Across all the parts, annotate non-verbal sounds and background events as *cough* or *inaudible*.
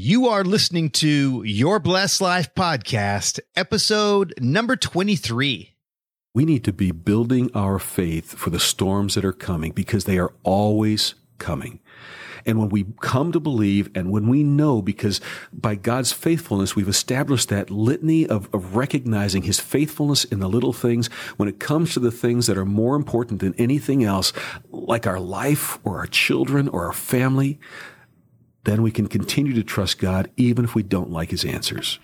You are listening to Your Blessed Life podcast, episode number 23. We need to be building our faith for the storms that are coming because they are always coming. And when we come to believe and when we know, because by God's faithfulness, we've established that litany of, of recognizing His faithfulness in the little things, when it comes to the things that are more important than anything else, like our life or our children or our family, then we can continue to trust God even if we don't like His answers.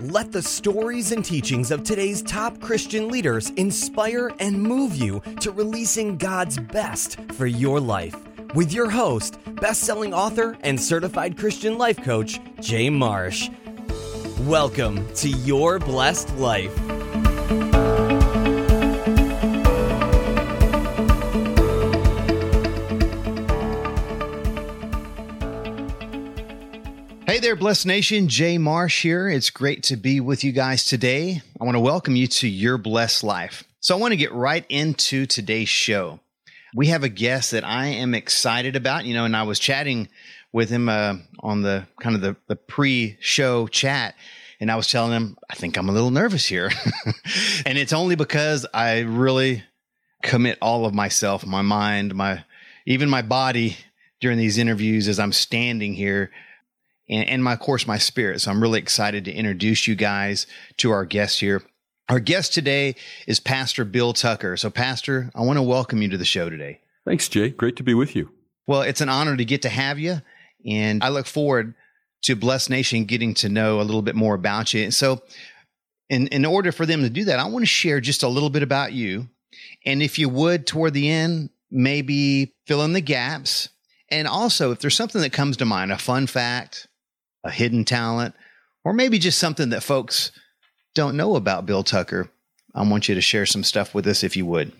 Let the stories and teachings of today's top Christian leaders inspire and move you to releasing God's best for your life. With your host, best-selling author and certified Christian life coach, Jay Marsh. Welcome to Your Blessed Life. There, Blessed Nation. Jay Marsh here. It's great to be with you guys today. I want to welcome you to Your Blessed Life. So I want to get right into today's show. We have a guest that I am excited about, you know, and I was chatting with him uh, on the kind of the, the pre-show chat and I was telling him, I think I'm a little nervous here. *laughs* and it's only because I really commit all of myself, my mind, my even my body during these interviews as I'm standing here and, and my of course my spirit. So I'm really excited to introduce you guys to our guest here. Our guest today is Pastor Bill Tucker. So Pastor, I want to welcome you to the show today. Thanks, Jay. Great to be with you. Well, it's an honor to get to have you. And I look forward to Blessed Nation getting to know a little bit more about you. So in, in order for them to do that, I want to share just a little bit about you. And if you would, toward the end, maybe fill in the gaps. And also, if there's something that comes to mind, a fun fact, a hidden talent, or maybe just something that folks don't know about Bill Tucker, I want you to share some stuff with us if you would.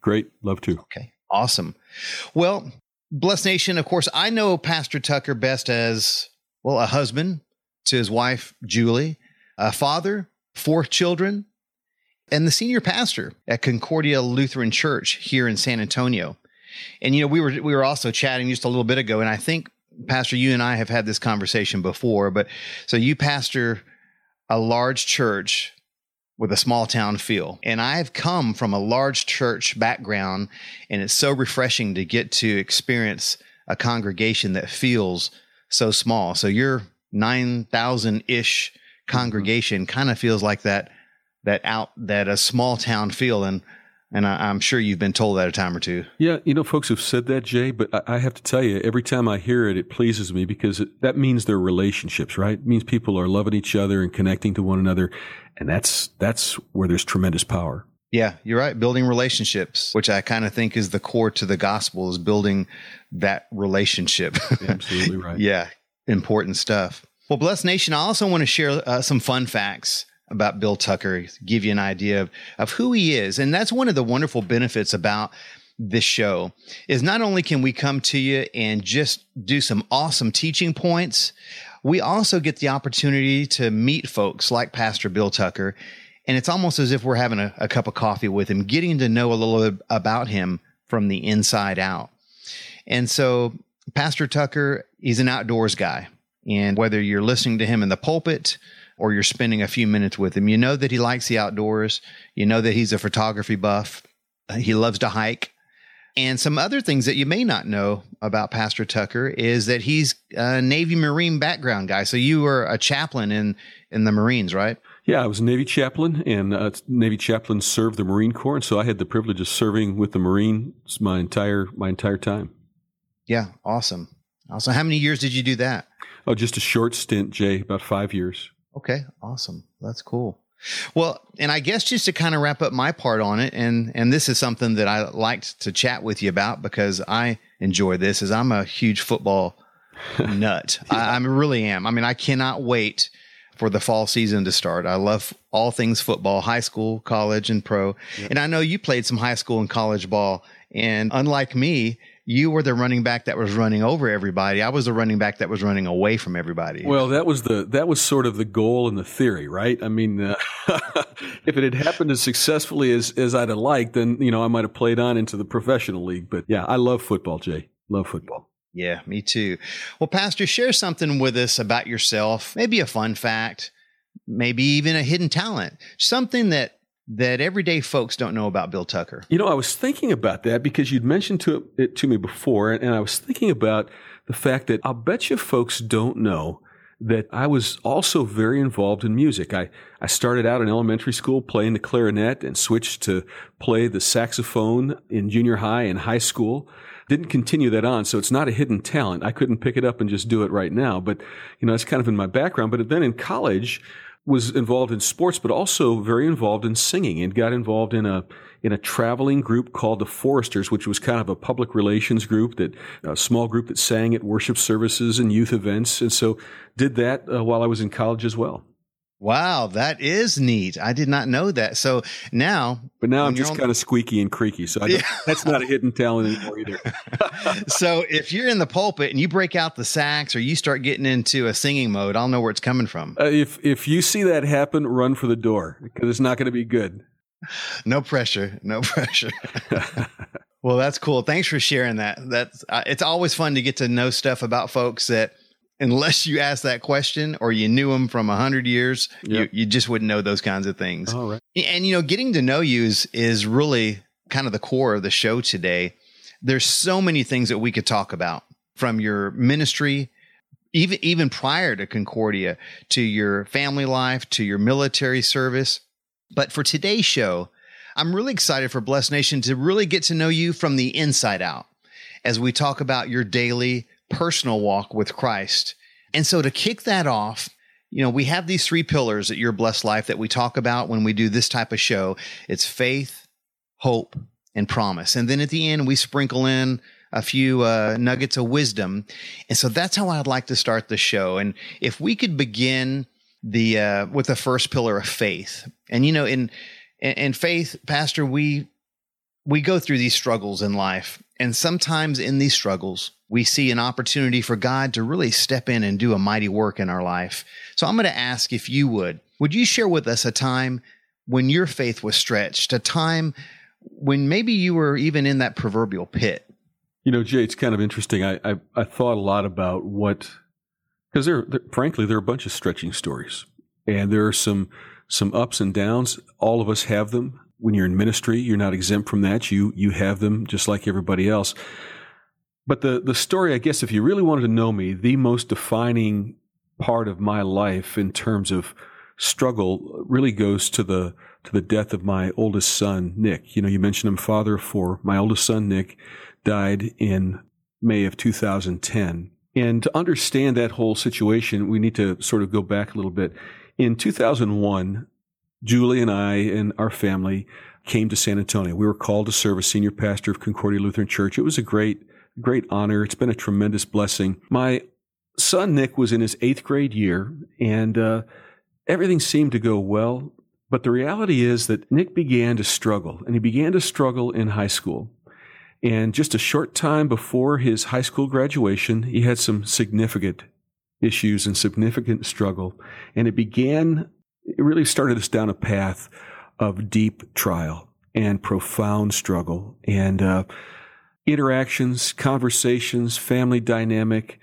Great. Love to. Okay. Awesome. Well, Bless Nation, of course, I know Pastor Tucker best as, well, a husband to his wife, Julie, a father, four children, and the senior pastor at Concordia Lutheran Church here in San Antonio. And you know, we were we were also chatting just a little bit ago, and I think Pastor, you and I have had this conversation before, but so you pastor a large church with a small town feel. And I've come from a large church background, and it's so refreshing to get to experience a congregation that feels so small. So your 9,000 ish mm-hmm. congregation kind of feels like that, that out, that a small town feel. And and I, am sure you've been told that a time or two. Yeah, you know, folks have said that, Jay, but I, I have to tell you, every time I hear it, it pleases me because it, that means they're relationships, right? It means people are loving each other and connecting to one another. And that's, that's where there's tremendous power. Yeah, you're right. Building relationships, which I kind of think is the core to the gospel, is building that relationship. Absolutely *laughs* right. yeah, important stuff. Well, Blessed Nation, I also want to share uh, some fun facts about Bill Tucker, give you an idea of, of who he is. And that's one of the wonderful benefits about this show is not only can we come to you and just do some awesome teaching points, we also get the opportunity to meet folks like Pastor Bill Tucker. And it's almost as if we're having a, a cup of coffee with him, getting to know a little bit about him from the inside out. And so Pastor Tucker, he's an outdoors guy. And whether you're listening to him in the pulpit or you're spending a few minutes with him. You know that he likes the outdoors. You know that he's a photography buff. He loves to hike. And some other things that you may not know about Pastor Tucker is that he's a Navy Marine background guy. So you were a chaplain in in the Marines, right? Yeah, I was a Navy chaplain, and uh, Navy chaplain served the Marine Corps, and so I had the privilege of serving with the Marines my entire my entire time. Yeah, awesome. Also, how many years did you do that? Oh, just a short stint, Jay, about five years. Okay, awesome. That's cool. Well, and I guess just to kind of wrap up my part on it, and and this is something that I liked to chat with you about because I enjoy this. Is I'm a huge football *laughs* nut. yeah. I, I really am. I mean, I cannot wait for the fall season to start. I love all things football, high school, college, and pro. Yep. And I know you played some high school and college ball. And unlike me, you were the running back that was running over everybody. I was the running back that was running away from everybody. Well, that was the that was sort of the goal and the theory, right? I mean, uh, *laughs* if it had happened as successfully as as I'd have liked, then you know I might have played on into the professional league. But yeah, I love football, Jay. Love football. Yeah, me too. Well, Pastor, share something with us about yourself, maybe a fun fact, maybe even a hidden talent, something that that everyday folks don't know about Bill Tucker. You know, I was thinking about that because you'd mentioned to it to me before, and I was thinking about the fact that I'll bet you folks don't know that I was also very involved in music. I, I started out in elementary school playing the clarinet and switched to play the saxophone in junior high and high school. Didn't continue that on, so it's not a hidden talent. I couldn't pick it up and just do it right now, but you know, it's kind of in my background. But then in college, was involved in sports, but also very involved in singing and got involved in a in a traveling group called the Foresters, which was kind of a public relations group that a small group that sang at worship services and youth events, and so did that uh, while I was in college as well. Wow, that is neat. I did not know that. So now, but now I'm just on... kind of squeaky and creaky. So yeah. that's not a hidden talent anymore either. *laughs* so if you're in the pulpit and you break out the sax or you start getting into a singing mode, I'll know where it's coming from. Uh, if if you see that happen, run for the door because it's not going to be good. *laughs* No pressure. No *laughs* pressure. well, that's cool. Thanks for sharing that. That's uh, it's always fun to get to know stuff about folks that unless you ask that question or you knew them from a hundred years, yep. you, you just wouldn't know those kinds of things. All right. And, you know, getting to know you is, is really kind of the core of the show today. There's so many things that we could talk about from your ministry, even, even prior to Concordia, to your family life, to your military service. But for today's show, I'm really excited for Blessed Nation to really get to know you from the inside out as we talk about your daily personal walk with Christ. And so to kick that off, you know, we have these three pillars at your blessed life that we talk about when we do this type of show. It's faith, hope, and promise. And then at the end, we sprinkle in a few uh, nuggets of wisdom. And so that's how I'd like to start the show. And if we could begin the uh, with the first pillar of faith, and you know, in in faith, Pastor, we we go through these struggles in life, and sometimes in these struggles, we see an opportunity for God to really step in and do a mighty work in our life. So I'm going to ask if you would, would you share with us a time when your faith was stretched, a time when maybe you were even in that proverbial pit? You know, Jay, it's kind of interesting. I, I, I thought a lot about what, because there, there, frankly, there are a bunch of stretching stories and there are some, some ups and downs. All of us have them. When you're in ministry, you're not exempt from that. You, you have them just like everybody else. But the, the story, I guess, if you really wanted to know me, the most defining part of my life in terms of struggle really goes to the to the death of my oldest son, Nick. You know, you mentioned him father of four. My oldest son, Nick, died in May of 2010. And to understand that whole situation, we need to sort of go back a little bit. In 2001, Julie and I and our family came to San Antonio. We were called to serve as senior pastor of Concordia Lutheran Church. It was a great great honor. It's been a tremendous blessing. My son Nick was in his eighth grade year, and uh, everything seemed to go well. But the reality is that Nick began to struggle, and he began to struggle in high school. And just a short time before his high school graduation, he had some significant issues and significant struggle. And it began, it really started us down a path of deep trial and profound struggle. And, uh, interactions, conversations, family dynamic,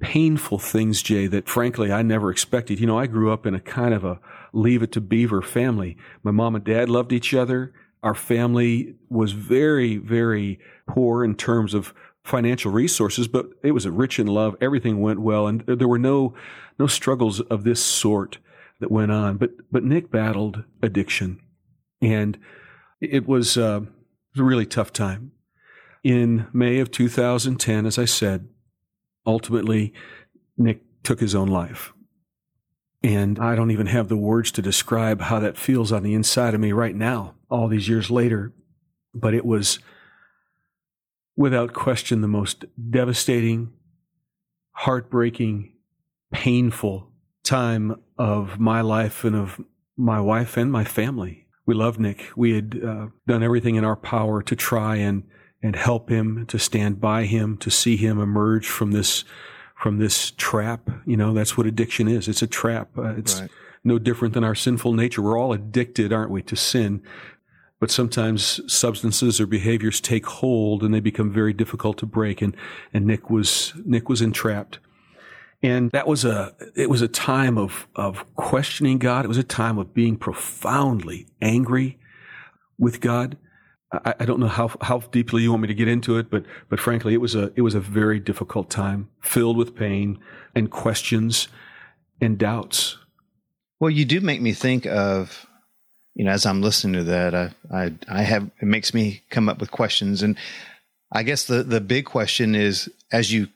painful things, Jay, that frankly I never expected. You know, I grew up in a kind of a leave it to beaver family. My mom and dad loved each other. Our family was very, very poor in terms of financial resources, but it was rich in love. Everything went well, and there were no no struggles of this sort that went on. But but Nick battled addiction, and it was, uh, it was a really tough time in May of 2010, as I said, ultimately, Nick took his own life. And I don't even have the words to describe how that feels on the inside of me right now, all these years later. But it was, without question, the most devastating, heartbreaking, painful time of my life and of my wife and my family. We loved Nick. We had uh, done everything in our power to try and and help him to stand by him to see him emerge from this from this trap you know that's what addiction is it's a trap uh, it's right. no different than our sinful nature we're all addicted aren't we to sin but sometimes substances or behaviors take hold and they become very difficult to break. And, and Nick was, Nick was entrapped. And that was a, it was a time of, of questioning God. It was a time of being profoundly angry with God. I, I don't know how, how deeply you want me to get into it, but, but frankly, it was a, it was a very difficult time filled with pain and questions and doubts. Well, you do make me think of you know, as I'm listening to that, I, I, I have, it makes me come up with questions. And I guess the, the big question is as you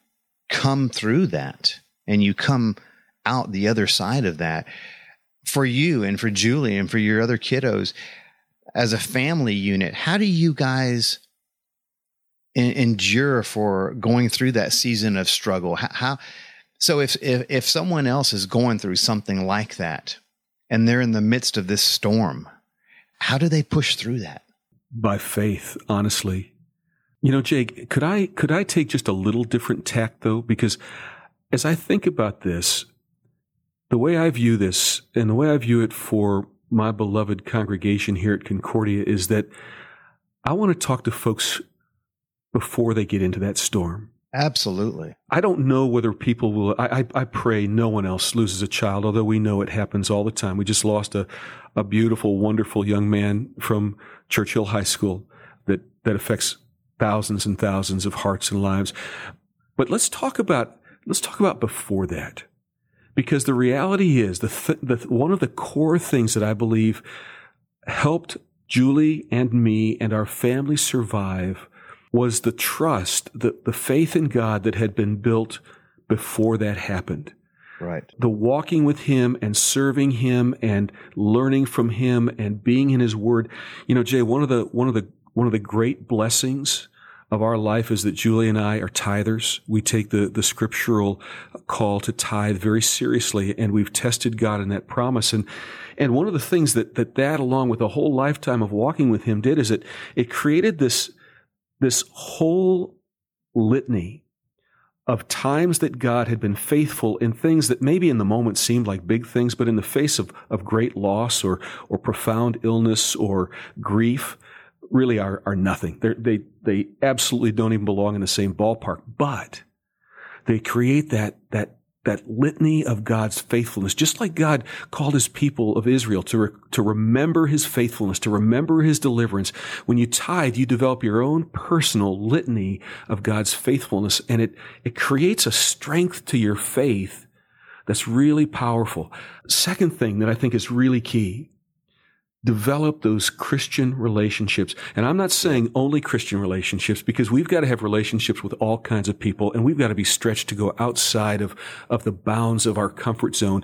come through that and you come out the other side of that for you and for Julie and for your other kiddos as a family unit, how do you guys endure for going through that season of struggle? How, how so if, if, if someone else is going through something like that, and they're in the midst of this storm. How do they push through that? By faith, honestly. You know, Jay, could I could I take just a little different tack though? Because as I think about this, the way I view this and the way I view it for my beloved congregation here at Concordia is that I want to talk to folks before they get into that storm. Absolutely. I don't know whether people will. I, I, I, pray no one else loses a child, although we know it happens all the time. We just lost a, a beautiful, wonderful young man from Churchill High School that, that affects thousands and thousands of hearts and lives. But let's talk about, let's talk about before that. Because the reality is the, th- the one of the core things that I believe helped Julie and me and our family survive was the trust, the, the faith in God that had been built before that happened. Right. The walking with Him and serving Him and learning from Him and being in His Word. You know, Jay, one of the, one of the, one of the great blessings of our life is that Julie and I are tithers. We take the, the scriptural call to tithe very seriously and we've tested God in that promise. And, and one of the things that, that that along with a whole lifetime of walking with him did is it, it created this, this whole litany of times that God had been faithful in things that maybe in the moment seemed like big things, but in the face of, of great loss or, or profound illness or grief, really are, are nothing. They're, they, they absolutely don't even belong in the same ballpark, but they create that, that that litany of God's faithfulness, just like God called his people of Israel to, re- to remember his faithfulness, to remember his deliverance. When you tithe, you develop your own personal litany of God's faithfulness, and it, it creates a strength to your faith that's really powerful. Second thing that I think is really key develop those Christian relationships. And I'm not saying only Christian relationships because we've got to have relationships with all kinds of people and we've got to be stretched to go outside of, of the bounds of our comfort zone.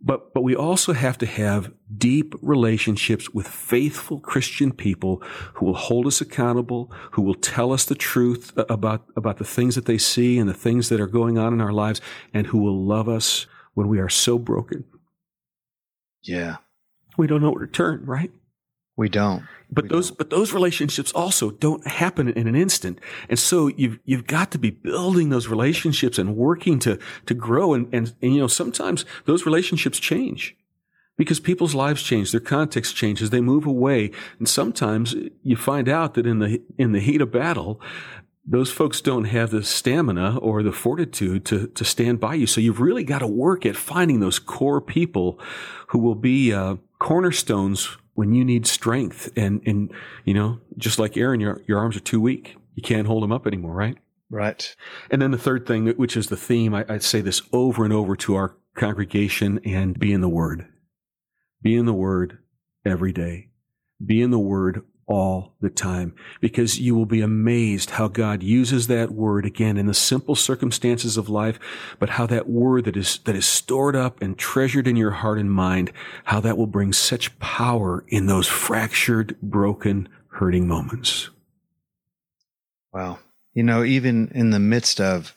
But, but we also have to have deep relationships with faithful Christian people who will hold us accountable, who will tell us the truth about, about the things that they see and the things that are going on in our lives, and who will love us when we are so broken. Yeah we don't know where to turn, right? We don't. But we those don't. but those relationships also don't happen in an instant. And so you've you've got to be building those relationships and working to to grow and, and, and you know sometimes those relationships change because people's lives change, their context changes, they move away. And sometimes you find out that in the in the heat of battle, those folks don't have the stamina or the fortitude to, to stand by you. So you've really got to work at finding those core people who will be uh, cornerstones when you need strength. And, and, you know, just like Aaron, your, your arms are too weak. You can't hold them up anymore, right? Right. And then the third thing, which is the theme, I, I say this over and over to our congregation and be in the Word. Be in the Word every day. Be in the Word all the time because you will be amazed how God uses that word again in the simple circumstances of life, but how that word that is, that is stored up and treasured in your heart and mind, how that will bring such power in those fractured, broken, hurting moments. Wow. You know, even in the midst of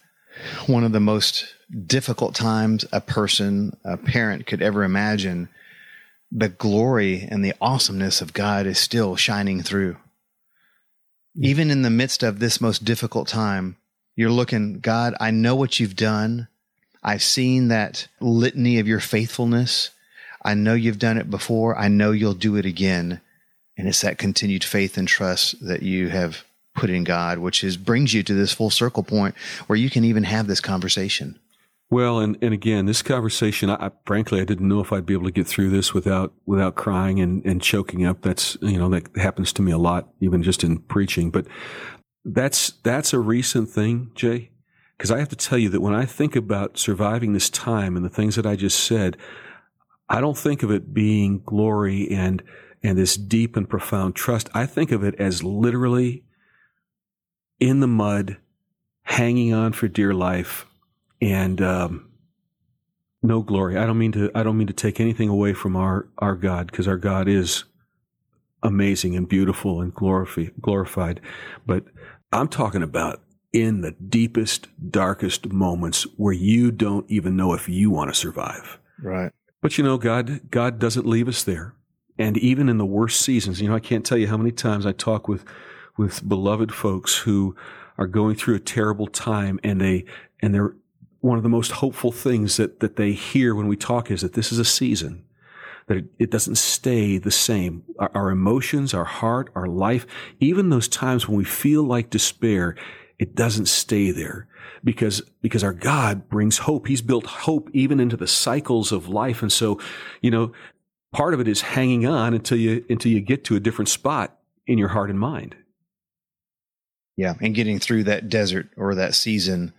one of the most difficult times a person, a parent could ever imagine, the glory and the awesomeness of God is still shining through. Even in the midst of this most difficult time, you're looking, God, I know what you've done. I've seen that litany of your faithfulness. I know you've done it before. I know you'll do it again. And it's that continued faith and trust that you have put in God, which is brings you to this full circle point where you can even have this conversation. Well, and, and again, this conversation, I, frankly, I didn't know if I'd be able to get through this without, without crying and, and choking up. That's, you know, that happens to me a lot, even just in preaching. But that's, that's a recent thing, Jay. Cause I have to tell you that when I think about surviving this time and the things that I just said, I don't think of it being glory and, and this deep and profound trust. I think of it as literally in the mud, hanging on for dear life, and um, no glory. I don't mean to. I don't mean to take anything away from our our God because our God is amazing and beautiful and glorified. But I'm talking about in the deepest, darkest moments where you don't even know if you want to survive. Right. But you know, God, God doesn't leave us there. And even in the worst seasons, you know, I can't tell you how many times I talk with, with beloved folks who are going through a terrible time and they, and they're, one of the most hopeful things that, that they hear when we talk is that this is a season, that it, it doesn't stay the same. Our, our emotions, our heart, our life, even those times when we feel like despair, it doesn't stay there because, because our God brings hope. He's built hope even into the cycles of life. And so, you know, part of it is hanging on until you, until you get to a different spot in your heart and mind. Yeah. And getting through that desert or that season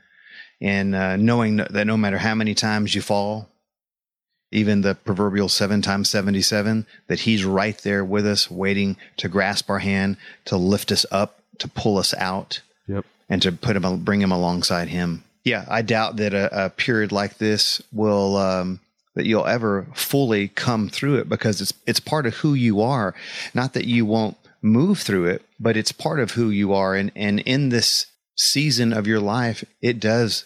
and uh, knowing that no matter how many times you fall, even the proverbial seven times 77, that he's right there with us, waiting to grasp our hand, to lift us up, to pull us out. Yep and to put him, bring him alongside him. Yeah, I doubt that a, a period like this will, um, that you'll ever fully come through it because it's, it's part of who you are. Not that you won't move through it, but it's part of who you are. And, and in this season of your life, it does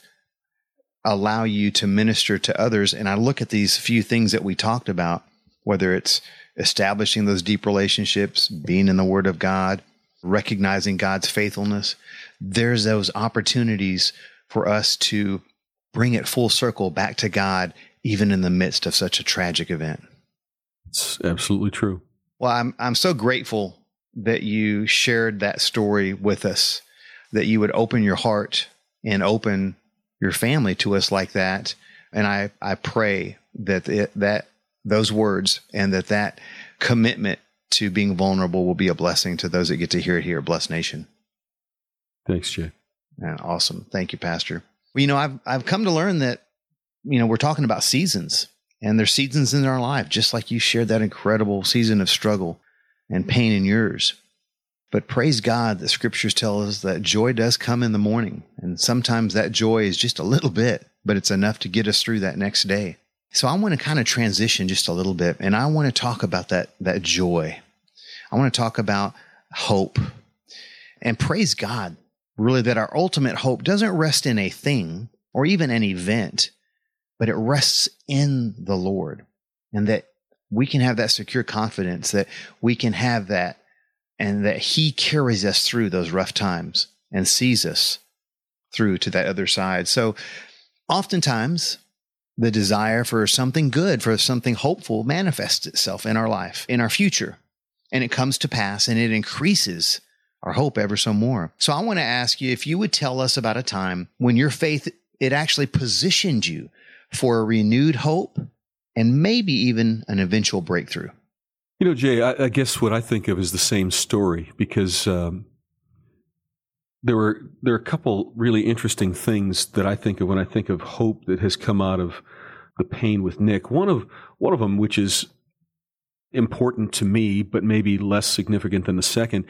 allow you to minister to others. And I look at these few things that we talked about, whether it's establishing those deep relationships, being in the Word of God, recognizing God's faithfulness, there's those opportunities for us to bring it full circle back to God, even in the midst of such a tragic event. It's absolutely true. Well, I'm, I'm so grateful that you shared that story with us, that you would open your heart and open your family to us like that. And I, I pray that it, that those words and that that commitment to being vulnerable will be a blessing to those that get to hear it here, Blessed Nation. Thanks, Jay. Yeah, awesome. Thank you, Pastor. Well, you know, I've I've come to learn that, you know, we're talking about seasons, and there's seasons in our life, just like you shared that incredible season of struggle and pain in yours. But praise God that scriptures tell us that joy does come in the morning. And sometimes that joy is just a little bit, but it's enough to get us through that next day. So I want to kind of transition just a little bit and I want to talk about that, that joy. I want to talk about hope and praise God really that our ultimate hope doesn't rest in a thing or even an event, but it rests in the Lord and that we can have that secure confidence that we can have that and that he carries us through those rough times and sees us through to that other side. So oftentimes the desire for something good, for something hopeful manifests itself in our life, in our future, and it comes to pass and it increases our hope ever so more. So I want to ask you if you would tell us about a time when your faith it actually positioned you for a renewed hope and maybe even an eventual breakthrough. You know, Jay, I, I guess what I think of is the same story because um, there were there are a couple really interesting things that I think of when I think of hope that has come out of the pain with Nick. One of one of them, which is important to me, but maybe less significant than the second,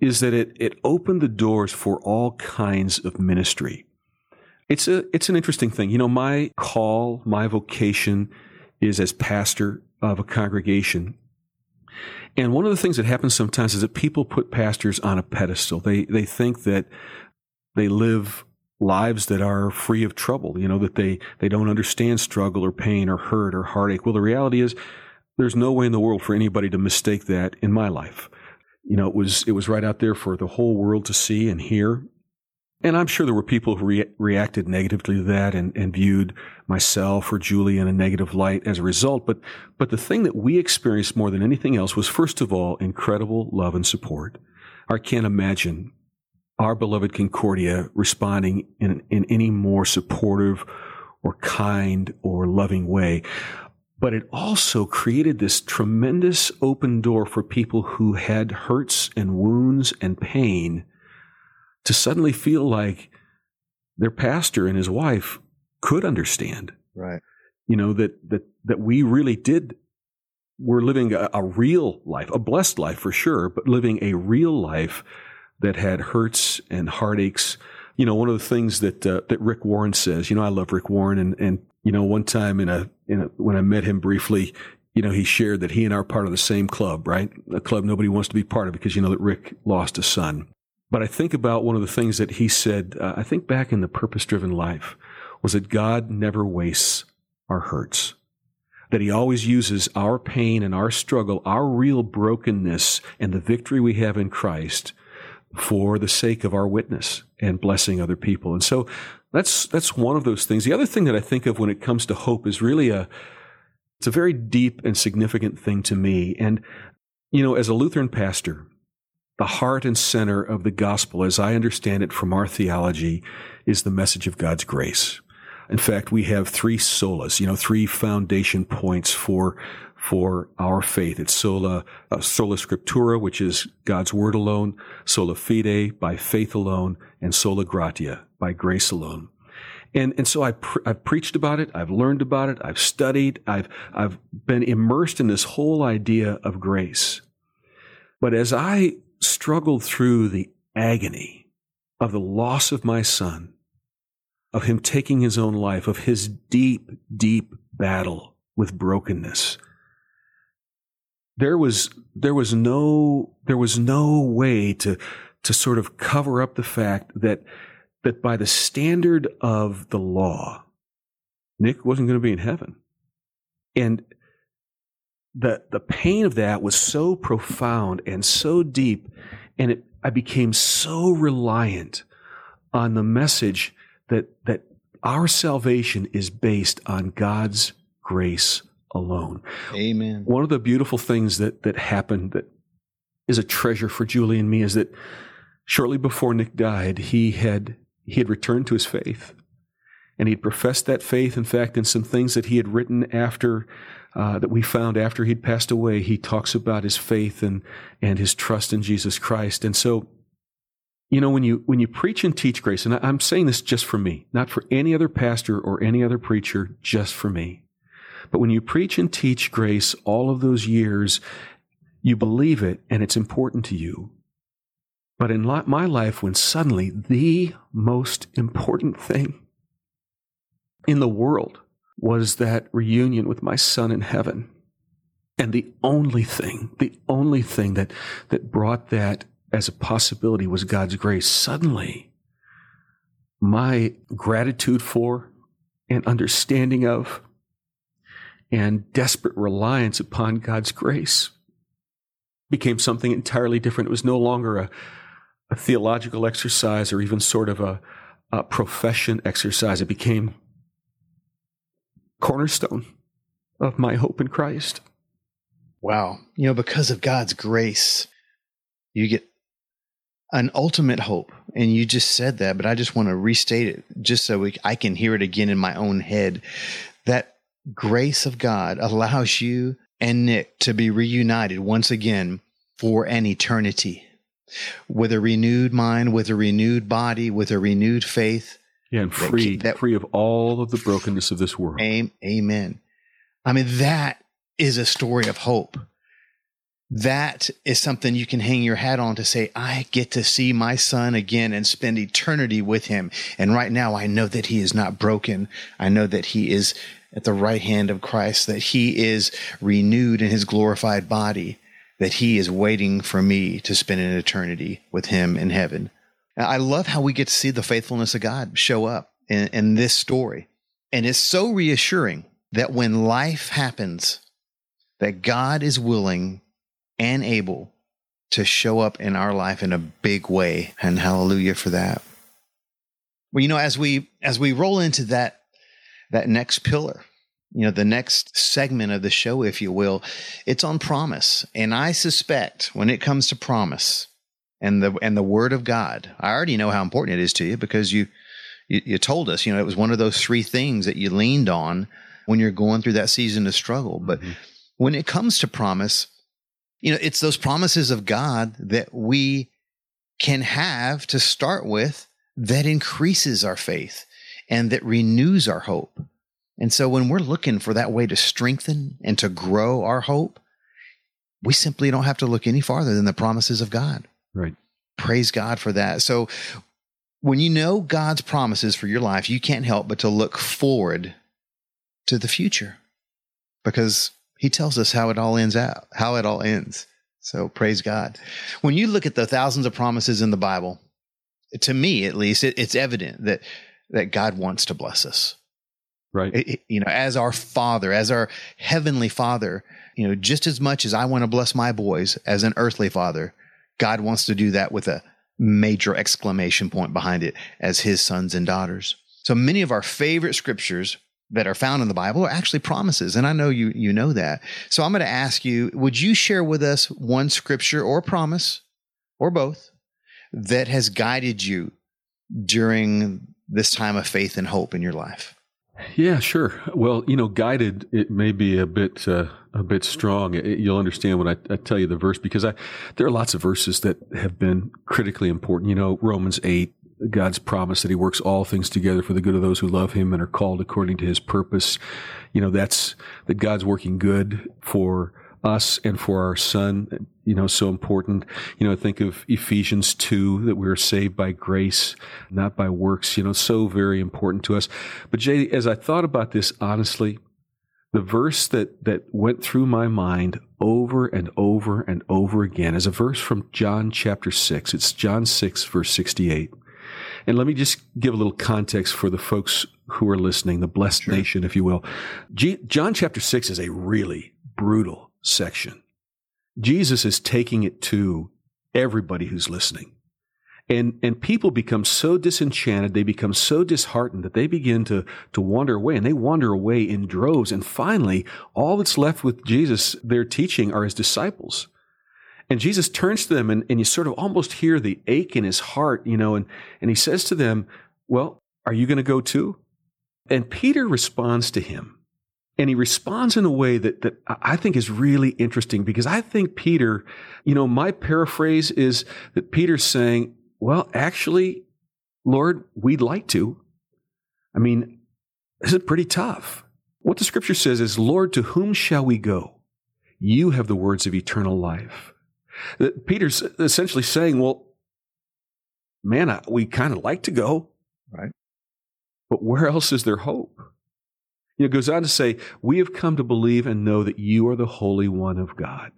is that it, it opened the doors for all kinds of ministry. It's a, it's an interesting thing. You know, my call, my vocation is as pastor of a congregation. And one of the things that happens sometimes is that people put pastors on a pedestal. They, they think that they live lives that are free of trouble, you know, that they, they don't understand struggle or pain or hurt or heartache. Well, the reality is there's no way in the world for anybody to mistake that in my life you know, it was it was right out there for the whole world to see and hear. And I'm sure there were people who re- reacted negatively to that and, and viewed myself or Julie in a negative light as a result. But, but the thing that we experienced more than anything else was, first of all, incredible love and support. I can't imagine our beloved Concordia responding in, in any more supportive or kind or loving way. But it also created this tremendous open door for people who had hurts and wounds and pain to suddenly feel like their pastor and his wife could understand. Right. You know, that, that, that we really did, we're living a, a real life, a blessed life for sure, but living a real life that had hurts and heartaches. You know, one of the things that, uh, that Rick Warren says, you know, I love Rick Warren and, and, you know, one time in a, in a, when I met him briefly, you know, he shared that he and I are part of the same club, right? A club nobody wants to be part of because you know that Rick lost a son. But I think about one of the things that he said, uh, I think back in the purpose driven life, was that God never wastes our hurts. That he always uses our pain and our struggle, our real brokenness and the victory we have in Christ for the sake of our witness and blessing other people. And so that's, that's one of those things. The other thing that I think of when it comes to hope is really a, it's a very deep and significant thing to me. And, you know, as a Lutheran pastor, the heart and center of the gospel, as I understand it from our theology, is the message of God's grace. In fact, we have three solas, you know, three foundation points for for our faith. It's sola uh, sola scriptura, which is God's word alone, sola fide by faith alone, and sola gratia by grace alone. And and so I I've preached about it, I've learned about it, I've studied, I've I've been immersed in this whole idea of grace. But as I struggled through the agony of the loss of my son, of him taking his own life, of his deep, deep battle with brokenness. There was, there was no, there was no way to, to sort of cover up the fact that, that by the standard of the law, Nick wasn't going to be in heaven. And the the pain of that was so profound and so deep and it, I became so reliant on the message that that our salvation is based on God's grace alone. Amen. One of the beautiful things that that happened that is a treasure for Julie and me is that shortly before Nick died, he had he had returned to his faith. And he'd professed that faith, in fact, in some things that he had written after uh, that we found after he'd passed away. He talks about his faith and and his trust in Jesus Christ. And so, you know, when you when you preach and teach grace, and I'm saying this just for me, not for any other pastor or any other preacher, just for me. But when you preach and teach grace all of those years, you believe it and it's important to you. But in my life, when suddenly the most important thing in the world was that reunion with my son in heaven. And the only thing, the only thing that, that brought that as a possibility was God's grace. Suddenly, my gratitude for and understanding of and desperate reliance upon God's grace became something entirely different. It was no longer a, a theological exercise or even sort of a, a profession exercise. It became cornerstone of my hope in Christ. Wow. You know, because of God's grace, you get an ultimate hope. And you just said that, but I just want to restate it just so we, I can hear it again in my own head. That grace of God allows you and Nick to be reunited once again for an eternity with a renewed mind, with a renewed body, with a renewed faith, yeah, and free, that, free of all of the brokenness of this world. Amen. I mean, that is a story of hope. That is something you can hang your hat on to say, I get to see my son again and spend eternity with him. And right now, I know that he is not broken. I know that he is at the right hand of Christ, that he is renewed in his glorified body, that he is waiting for me to spend an eternity with him in heaven. I love how we get to see the faithfulness of God show up in, in this story. And it's so reassuring that when life happens, that God is willing and able to show up in our life in a big way. And hallelujah for that. Well, you know, as we as we roll into that that next pillar, you know, the next segment of the show, if you will, it's on promise. And I suspect when it comes to promise and the and the word of God, I already know how important it is to you because you you, you told us, you know, it was one of those three things that you leaned on when you're going through that season of struggle. But mm-hmm. when it comes to promise, you know, it's those promises of God that we can have to start with that increases our faith and that renews our hope. And so when we're looking for that way to strengthen and to grow our hope, we simply don't have to look any farther than the promises of God. Right. Praise God for that. So when you know God's promises for your life, you can't help but to look forward to the future because he tells us how it all ends out, how it all ends. So praise God. When you look at the thousands of promises in the Bible, to me at least, it, it's evident that that God wants to bless us. Right. It, you know, as our Father, as our heavenly Father, you know, just as much as I want to bless my boys as an earthly father, God wants to do that with a major exclamation point behind it as his sons and daughters. So many of our favorite scriptures that are found in the Bible are actually promises. And I know you, you know that. So I'm going to ask you, would you share with us one scripture or promise or both that has guided you during this time of faith and hope in your life? Yeah, sure. Well, you know, guided it may be a bit uh, a bit strong. You'll understand when I, I, tell you the verse because I there are lots of verses that have been critically important. You know, Romans eight, God's promise that He works all things together for the good of those who love Him and are called according to His purpose. You know, that's that God's working good for us and for our son, you know, so important. You know, think of Ephesians 2, that we're saved by grace, not by works, you know, so very important to us. But Jay, as I thought about this honestly, the verse that, that went through my mind over and over and over again is a verse from John chapter 6. It's John 6, verse 68. And let me just give a little context for the folks who are listening, the blessed sure. nation, if you will. G- John chapter 6 is a really brutal section. Jesus is taking it to everybody who's listening. And, and people become so disenchanted, they become so disheartened that they begin to, to wander away and they wander away in droves. And finally, all that's left with Jesus, their teaching, are his disciples. And Jesus turns to them and, and you sort of almost hear the ache in his heart, you know, and, and he says to them, Well, are you going to go too? And Peter responds to him and he responds in a way that, that I think is really interesting because I think Peter, you know, my paraphrase is that Peter's saying, well, actually, Lord, we'd like to. I mean, this is pretty tough. What the scripture says is, Lord, to whom shall we go? You have the words of eternal life. Uh, Peter's essentially saying, well, man, we kind of like to go. Right. But where else is there hope? It goes on to say, We have come to believe and know that you are the Holy One of God.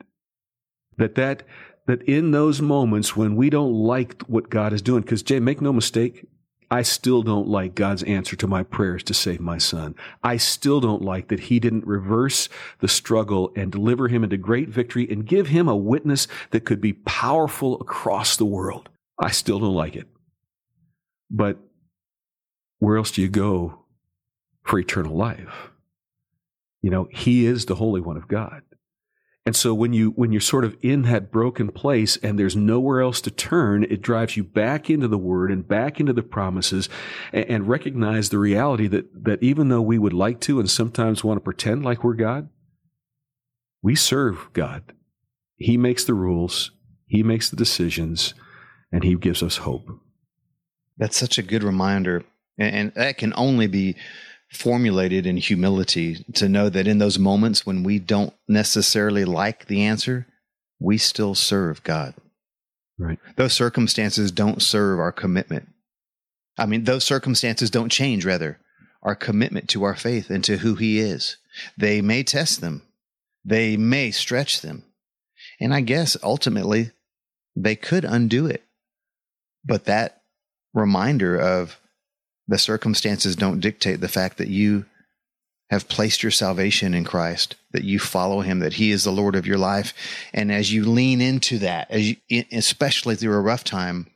That that that in those moments when we don't like what God is doing, because Jay, make no mistake, I still don't like God's answer to my prayers to save my son. I still don't like that he didn't reverse the struggle and deliver him into great victory and give him a witness that could be powerful across the world. I still don't like it. But where else do you go for eternal life. You know, he is the Holy One of God. And so when you when you're sort of in that broken place and there's nowhere else to turn, it drives you back into the word and back into the promises and, and recognize the reality that that even though we would like to and sometimes want to pretend like we're God, we serve God. He makes the rules, he makes the decisions, and he gives us hope. That's such a good reminder. And, and that can only be formulated in humility to know that in those moments when we don't necessarily like the answer, we still serve God. Right. Those circumstances don't serve our commitment. I mean, those circumstances don't change, rather, our commitment to our faith and to who He is. They may test them, they may stretch them. And I guess ultimately they could undo it. But that reminder of the circumstances don't dictate the fact that you have placed your salvation in Christ, that you follow him, that he is the Lord of your life. And as you lean into that, as you, especially through a rough time,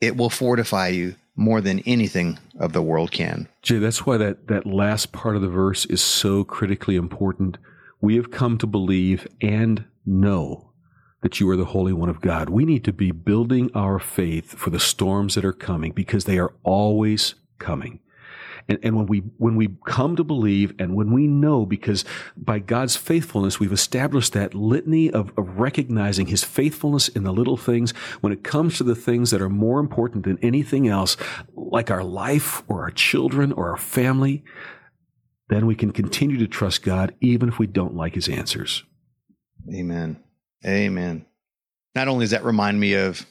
it will fortify you more than anything of the world can. Jay, that's why that, that last part of the verse is so critically important. We have come to believe and know that you are the Holy One of God. We need to be building our faith for the storms that are coming because they are always coming. And, and when we, when we come to believe and when we know, because by God's faithfulness, we've established that litany of, of recognizing his faithfulness in the little things. When it comes to the things that are more important than anything else, like our life or our children or our family, then we can continue to trust God even if we don't like his answers. Amen. Amen. Not only does that remind me of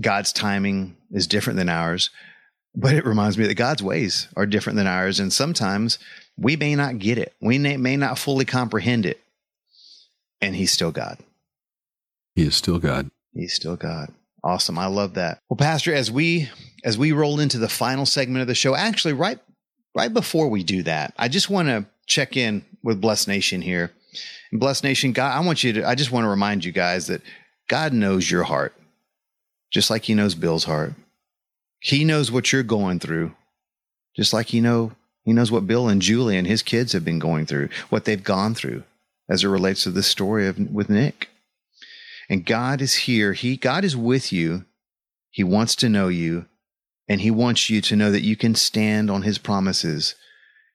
God's timing is different than ours, but it reminds me that God's ways are different than ours. And sometimes we may not get it, we may, not fully comprehend it. And He's still God. He is still God. He's still God. Awesome. I love that. Well, Pastor, as we as we roll into the final segment of the show, actually right right before we do that, I just want to check in with Blessed Nation here. And Blessed Nation, God, I want you to I just want to remind you guys that God knows your heart, just like he knows Bill's heart. He knows what you're going through, just like he know he knows what Bill and Julie and his kids have been going through, what they've gone through as it relates to this story of with Nick. And God is here. He God is with you. He wants to know you, and he wants you to know that you can stand on his promises.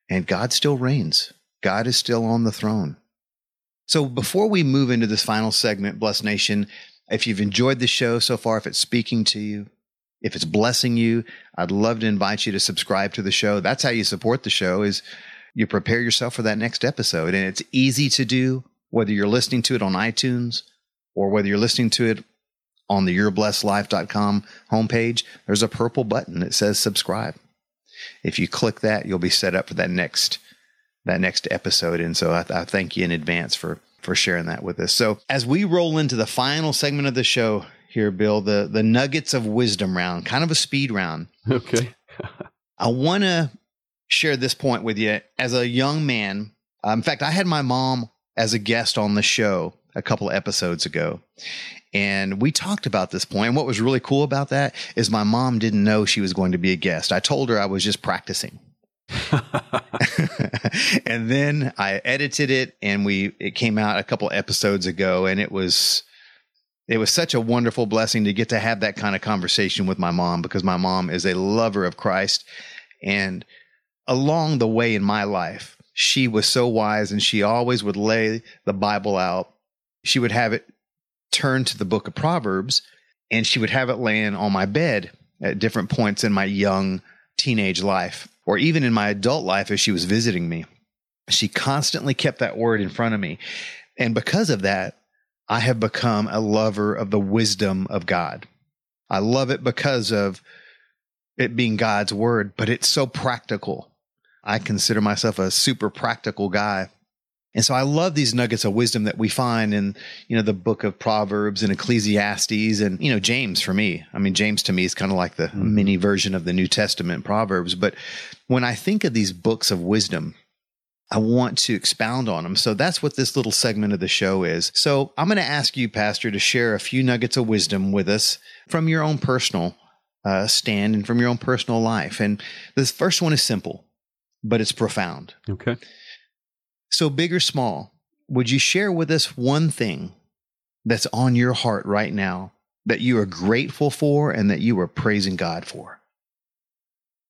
And God still reigns. God is still on the throne. So before we move into this final segment, Blessed Nation, if you've enjoyed the show so far, if it's speaking to you, if it's blessing you, I'd love to invite you to subscribe to the show. That's how you support the show is you prepare yourself for that next episode. And it's easy to do whether you're listening to it on iTunes or whether you're listening to it on the yourblessedlife.com homepage. There's a purple button that says subscribe. If you click that, you'll be set up for that next that next episode. And so I, I thank you in advance for for sharing that with us. So as we roll into the final segment of the show, here, Bill, the the nuggets of wisdom round, kind of a speed round. Okay. *laughs* I want to share this point with you. As a young man, uh, in fact, I had my mom as a guest on the show a couple of episodes ago. And we talked about this point. And what was really cool about that is my mom didn't know she was going to be a guest. I told her I was just practicing. *laughs* and then I edited it and we it came out a couple episodes ago and it was it was such a wonderful blessing to get to have that kind of conversation with my mom because my mom is a lover of Christ. And along the way in my life, she was so wise and she always would lay the Bible out. She would have it turned to the book of Proverbs and she would have it laying on my bed at different points in my young teenage life or even in my adult life as she was visiting me. She constantly kept that word in front of me. And because of that, I have become a lover of the wisdom of God. I love it because of it being God's word, but it's so practical. I consider myself a super practical guy. And so I love these nuggets of wisdom that we find in, you know, the book of Proverbs and Ecclesiastes and, you know, James for me. I mean, James to me is kind of like the mm-hmm. mini version of the New Testament Proverbs. But when I think of these books of wisdom, I want to expound on them. So that's what this little segment of the show is. So I'm going to ask you, Pastor, to share a few nuggets of wisdom with us from your own personal uh, stand and from your own personal life. And this first one is simple, but it's profound. Okay. So, big or small, would you share with us one thing that's on your heart right now that you are grateful for and that you are praising God for?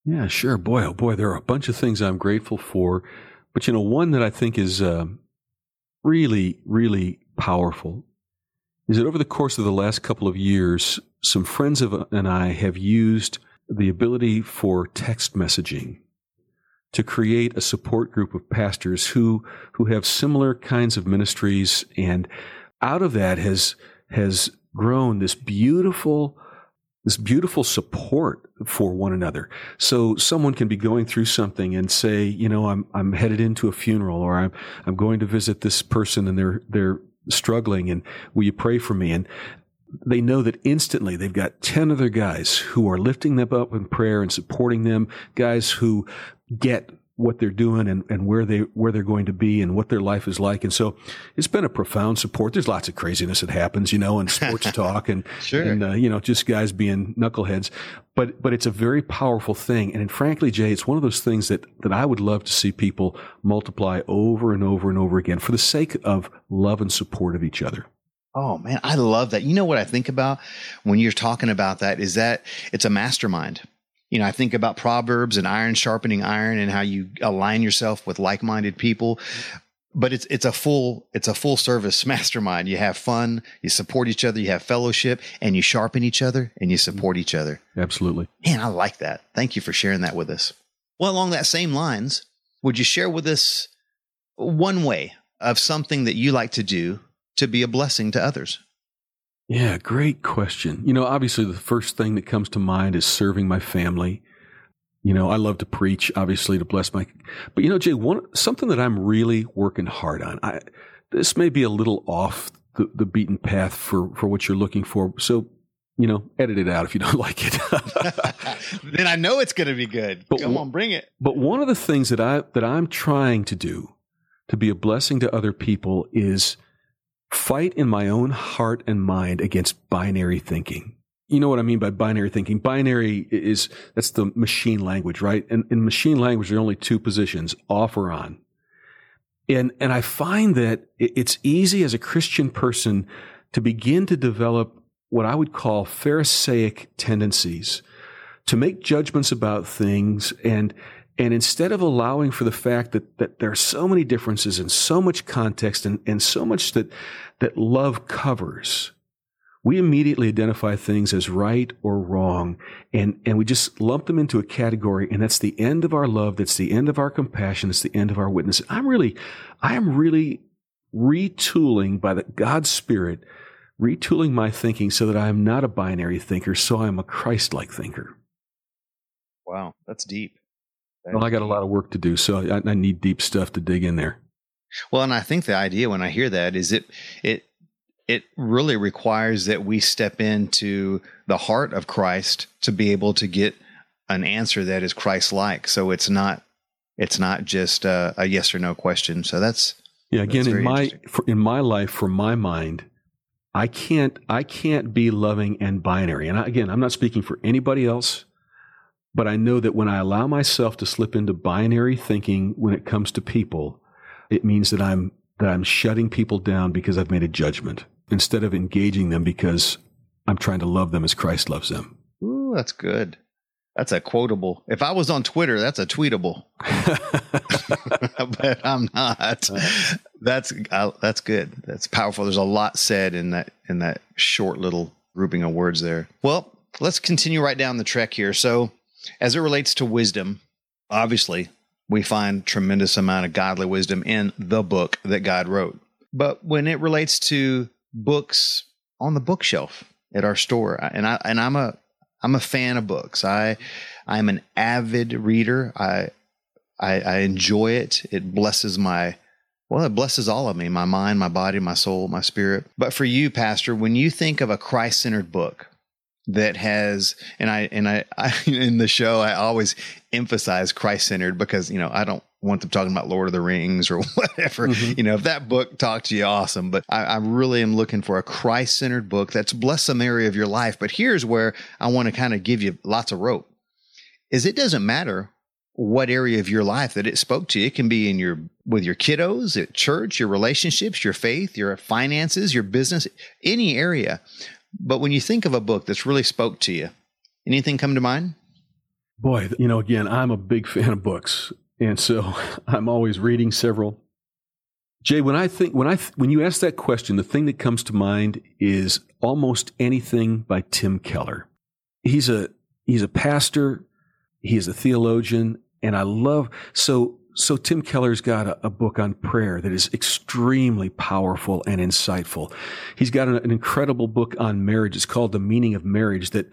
Yeah, sure. Boy, oh boy, there are a bunch of things I'm grateful for. But you know, one that I think is uh, really, really powerful is that over the course of the last couple of years, some friends of and I have used the ability for text messaging to create a support group of pastors who who have similar kinds of ministries, and out of that has has grown this beautiful this beautiful support for one another. So someone can be going through something and say, you know, I'm, I'm headed into a funeral or I'm, I'm going to visit this person and they're, they're struggling and will you pray for me? And they know that instantly they've got 10 other guys who are lifting them up in prayer and supporting them, guys who get what they're doing and, and where they where they're going to be and what their life is like. And so it's been a profound support. There's lots of craziness that happens, you know, and sports *laughs* talk and, sure. and uh, you know, just guys being knuckleheads. But but it's a very powerful thing. And frankly, Jay, it's one of those things that that I would love to see people multiply over and over and over again for the sake of love and support of each other. Oh man, I love that. You know what I think about when you're talking about that is that it's a mastermind you know, I think about Proverbs and iron sharpening iron and how you align yourself with like-minded people. But it's it's a full it's a full service *laughs* mastermind. You have fun, you support each other, you have fellowship, and you sharpen each other and you support each other. Absolutely. Man, I like that. Thank you for sharing that with us. Well, along that same lines, would you share with us one way of something that you like to do to be a blessing to others? Yeah, great question. You know, obviously, the first thing that comes to mind is serving my family. You know, I love to preach, obviously, to bless my. But you know, Jay, one something that I'm really working hard on. I this may be a little off the, the beaten path for for what you're looking for. So, you know, edit it out if you don't *laughs* like it. *laughs* then I know it's going to be good. But Come on, bring it. But one of the things that I that I'm trying to do to be a blessing to other people is fight in my own heart and mind against binary thinking. You know what I mean by binary thinking? Binary is, that's the machine language, right? And in machine language, there are only two positions, off or on. And, and I find that it's easy as a Christian person to begin to develop what I would call Pharisaic tendencies to make judgments about things and and instead of allowing for the fact that, that there are so many differences and so much context and, and so much that, that love covers, we immediately identify things as right or wrong and, and we just lump them into a category and that's the end of our love. That's the end of our compassion. It's the end of our witness. I'm really, I am really retooling by the God's Spirit, retooling my thinking so that I am not a binary thinker. So I am a Christ-like thinker. Wow. That's deep. Well, I got a lot of work to do, so I, I need deep stuff to dig in there. Well, and I think the idea when I hear that is it it it really requires that we step into the heart of Christ to be able to get an answer that is Christ-like. So it's not it's not just a, a yes or no question. So that's yeah. Again, that's in my for, in my life, for my mind, I can't I can't be loving and binary. And I, again, I'm not speaking for anybody else. But I know that when I allow myself to slip into binary thinking when it comes to people, it means that I'm that I'm shutting people down because I've made a judgment instead of engaging them because I'm trying to love them as Christ loves them. Ooh, that's good. That's a quotable. If I was on Twitter, that's a tweetable. *laughs* *laughs* but I'm not. That's uh, that's good. That's powerful. There's a lot said in that in that short little grouping of words there. Well, let's continue right down the trek here. So as it relates to wisdom, obviously, we find tremendous amount of godly wisdom in the book that God wrote. But when it relates to books on the bookshelf at our store, and I and I'm a I'm a fan of books. I I'm an avid reader. I I, I enjoy it. It blesses my well, it blesses all of me, my mind, my body, my soul, my spirit. But for you, Pastor, when you think of a Christ centered book, that has and I and I, I *laughs* in the show I always emphasize Christ centered because you know I don't want them talking about Lord of the Rings or *laughs* whatever. Mm-hmm. You know, if that book talked to you, awesome. But I, I really am looking for a Christ centered book that's blessed some area of your life. But here's where I want to kind of give you lots of rope. Is it doesn't matter what area of your life that it spoke to you. It can be in your with your kiddos, at church, your relationships, your faith, your finances, your business, any area. But when you think of a book that's really spoke to you, anything come to mind? Boy, you know, again, I'm a big fan of books, and so *laughs* I'm always reading several. Jay, when I think when I when you ask that question, the thing that comes to mind is almost anything by Tim Keller. He's a he's a pastor, he's a theologian, and I love so so Tim Keller's got a, a, book on prayer that is extremely powerful and insightful. He's got an, an incredible book on marriage. It's called The Meaning of Marriage that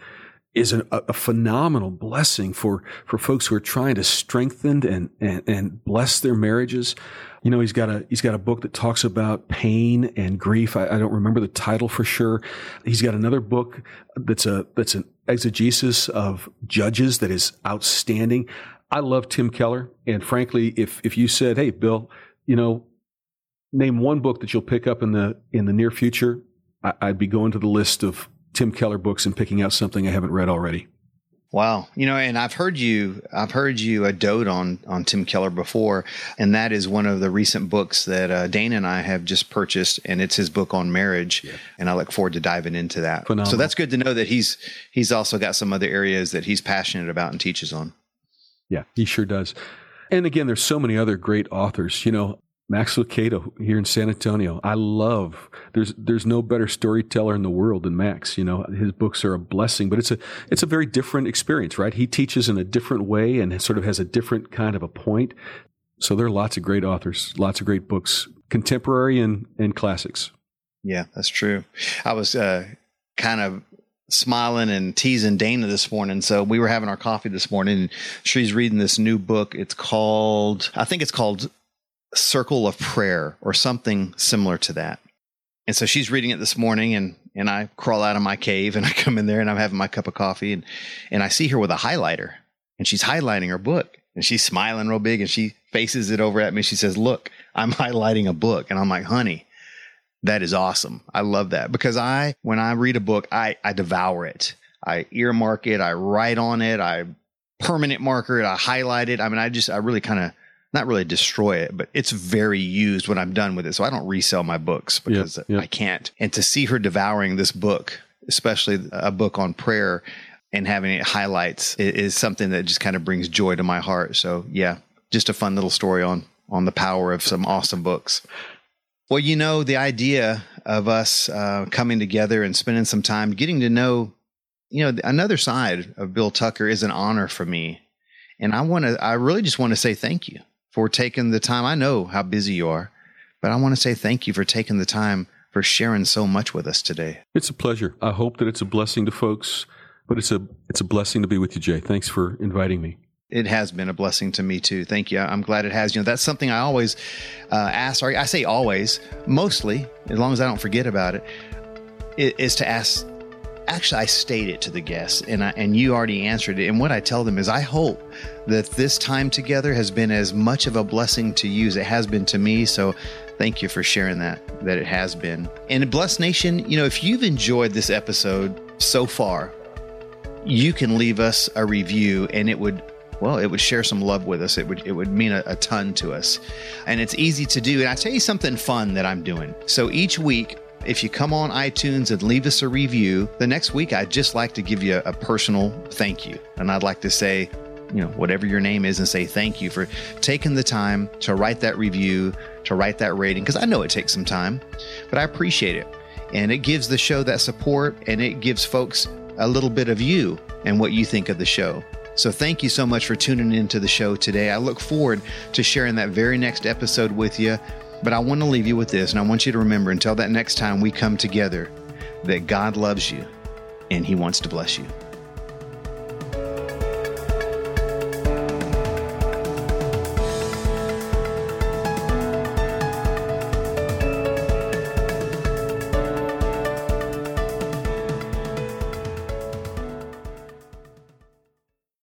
is a, a, phenomenal blessing for, for folks who are trying to strengthen and, and, and bless their marriages. You know, he's got a, he's got a book that talks about pain and grief. I, I don't remember the title for sure. He's got another book that's a, that's an exegesis of judges that is outstanding. I love Tim Keller. And frankly, if, if you said, Hey, Bill, you know, name one book that you'll pick up in the, in the near future, I, I'd be going to the list of Tim Keller books and picking out something I haven't read already. Wow. You know, and I've heard you, I've heard you uh, dote on, on Tim Keller before. And that is one of the recent books that uh, Dana and I have just purchased. And it's his book on marriage. Yeah. And I look forward to diving into that. Phenomenal. So that's good to know that he's, he's also got some other areas that he's passionate about and teaches on. Yeah, he sure does. And again, there's so many other great authors. You know, Max Lucado here in San Antonio. I love there's there's no better storyteller in the world than Max. You know, his books are a blessing, but it's a it's a very different experience, right? He teaches in a different way and sort of has a different kind of a point. So there are lots of great authors, lots of great books, contemporary and and classics. Yeah, that's true. I was uh, kind of smiling and teasing Dana this morning. So we were having our coffee this morning and she's reading this new book. It's called, I think it's called circle of prayer or something similar to that. And so she's reading it this morning and and I crawl out of my cave and *laughs* I come in there and I'm having my cup of coffee and and I see her with a highlighter and she's highlighting her book and she's smiling real big and she faces it over at me. She says, "Look, I'm *laughs* highlighting a book." And I'm like, "Honey, that is awesome. I love that because I when I read a book, I I devour it. I earmark it, I write on it, I permanent marker it, I highlight it. I mean, I just I really kind of not really destroy it, but it's very used when I'm done with it. So I don't resell my books because yep, yep. I can't. And to see her devouring this book, especially a book on prayer and having it highlights is something that just kind of brings joy to my heart. So yeah, just a fun little story on on the power of some awesome books. Well, you know, the idea of us uh, coming together and spending some time getting to know, you know, another side of Bill Tucker is an honor for me. And I want to, I really just want to say thank you for taking the time. I know how busy you are, but I want to say thank you for taking the time for sharing so much with us today. It's a pleasure. I hope that it's a blessing to folks, but it's a it's a blessing to be with you, Jay. Thanks for inviting me. It has been a blessing to me too. Thank you. I'm glad it has. You know, that's something I always uh, ask, or I say always, mostly, as long as I don't forget about it, is to ask actually I state it to the guests and I, and you already answered it and what I tell them is I hope that this time together has been as much of a blessing to you as it has been to me so thank you for sharing that that it has been and blessed nation you know if you've enjoyed this episode so far you can leave us a review and it would well, it would share some love with us. It would it would mean a, a, ton to us. And it's easy to do. And I tell you something fun that I'm doing. So each week if you come on iTunes and leave us a review, the next week I'd just like to give you a, a personal thank you. And I'd like to say, you know, whatever your name is, and say thank you for taking the time to write that review, to write that rating, because I know it takes some time, but I appreciate it. And it gives the show that support and it gives folks a little bit of you and what you think of the show. So thank you so much for tuning into the show today. I look forward to sharing that very next episode with you. But I want to leave you with this, and I want you to remember until that next time we come together that God loves you and He wants to bless you.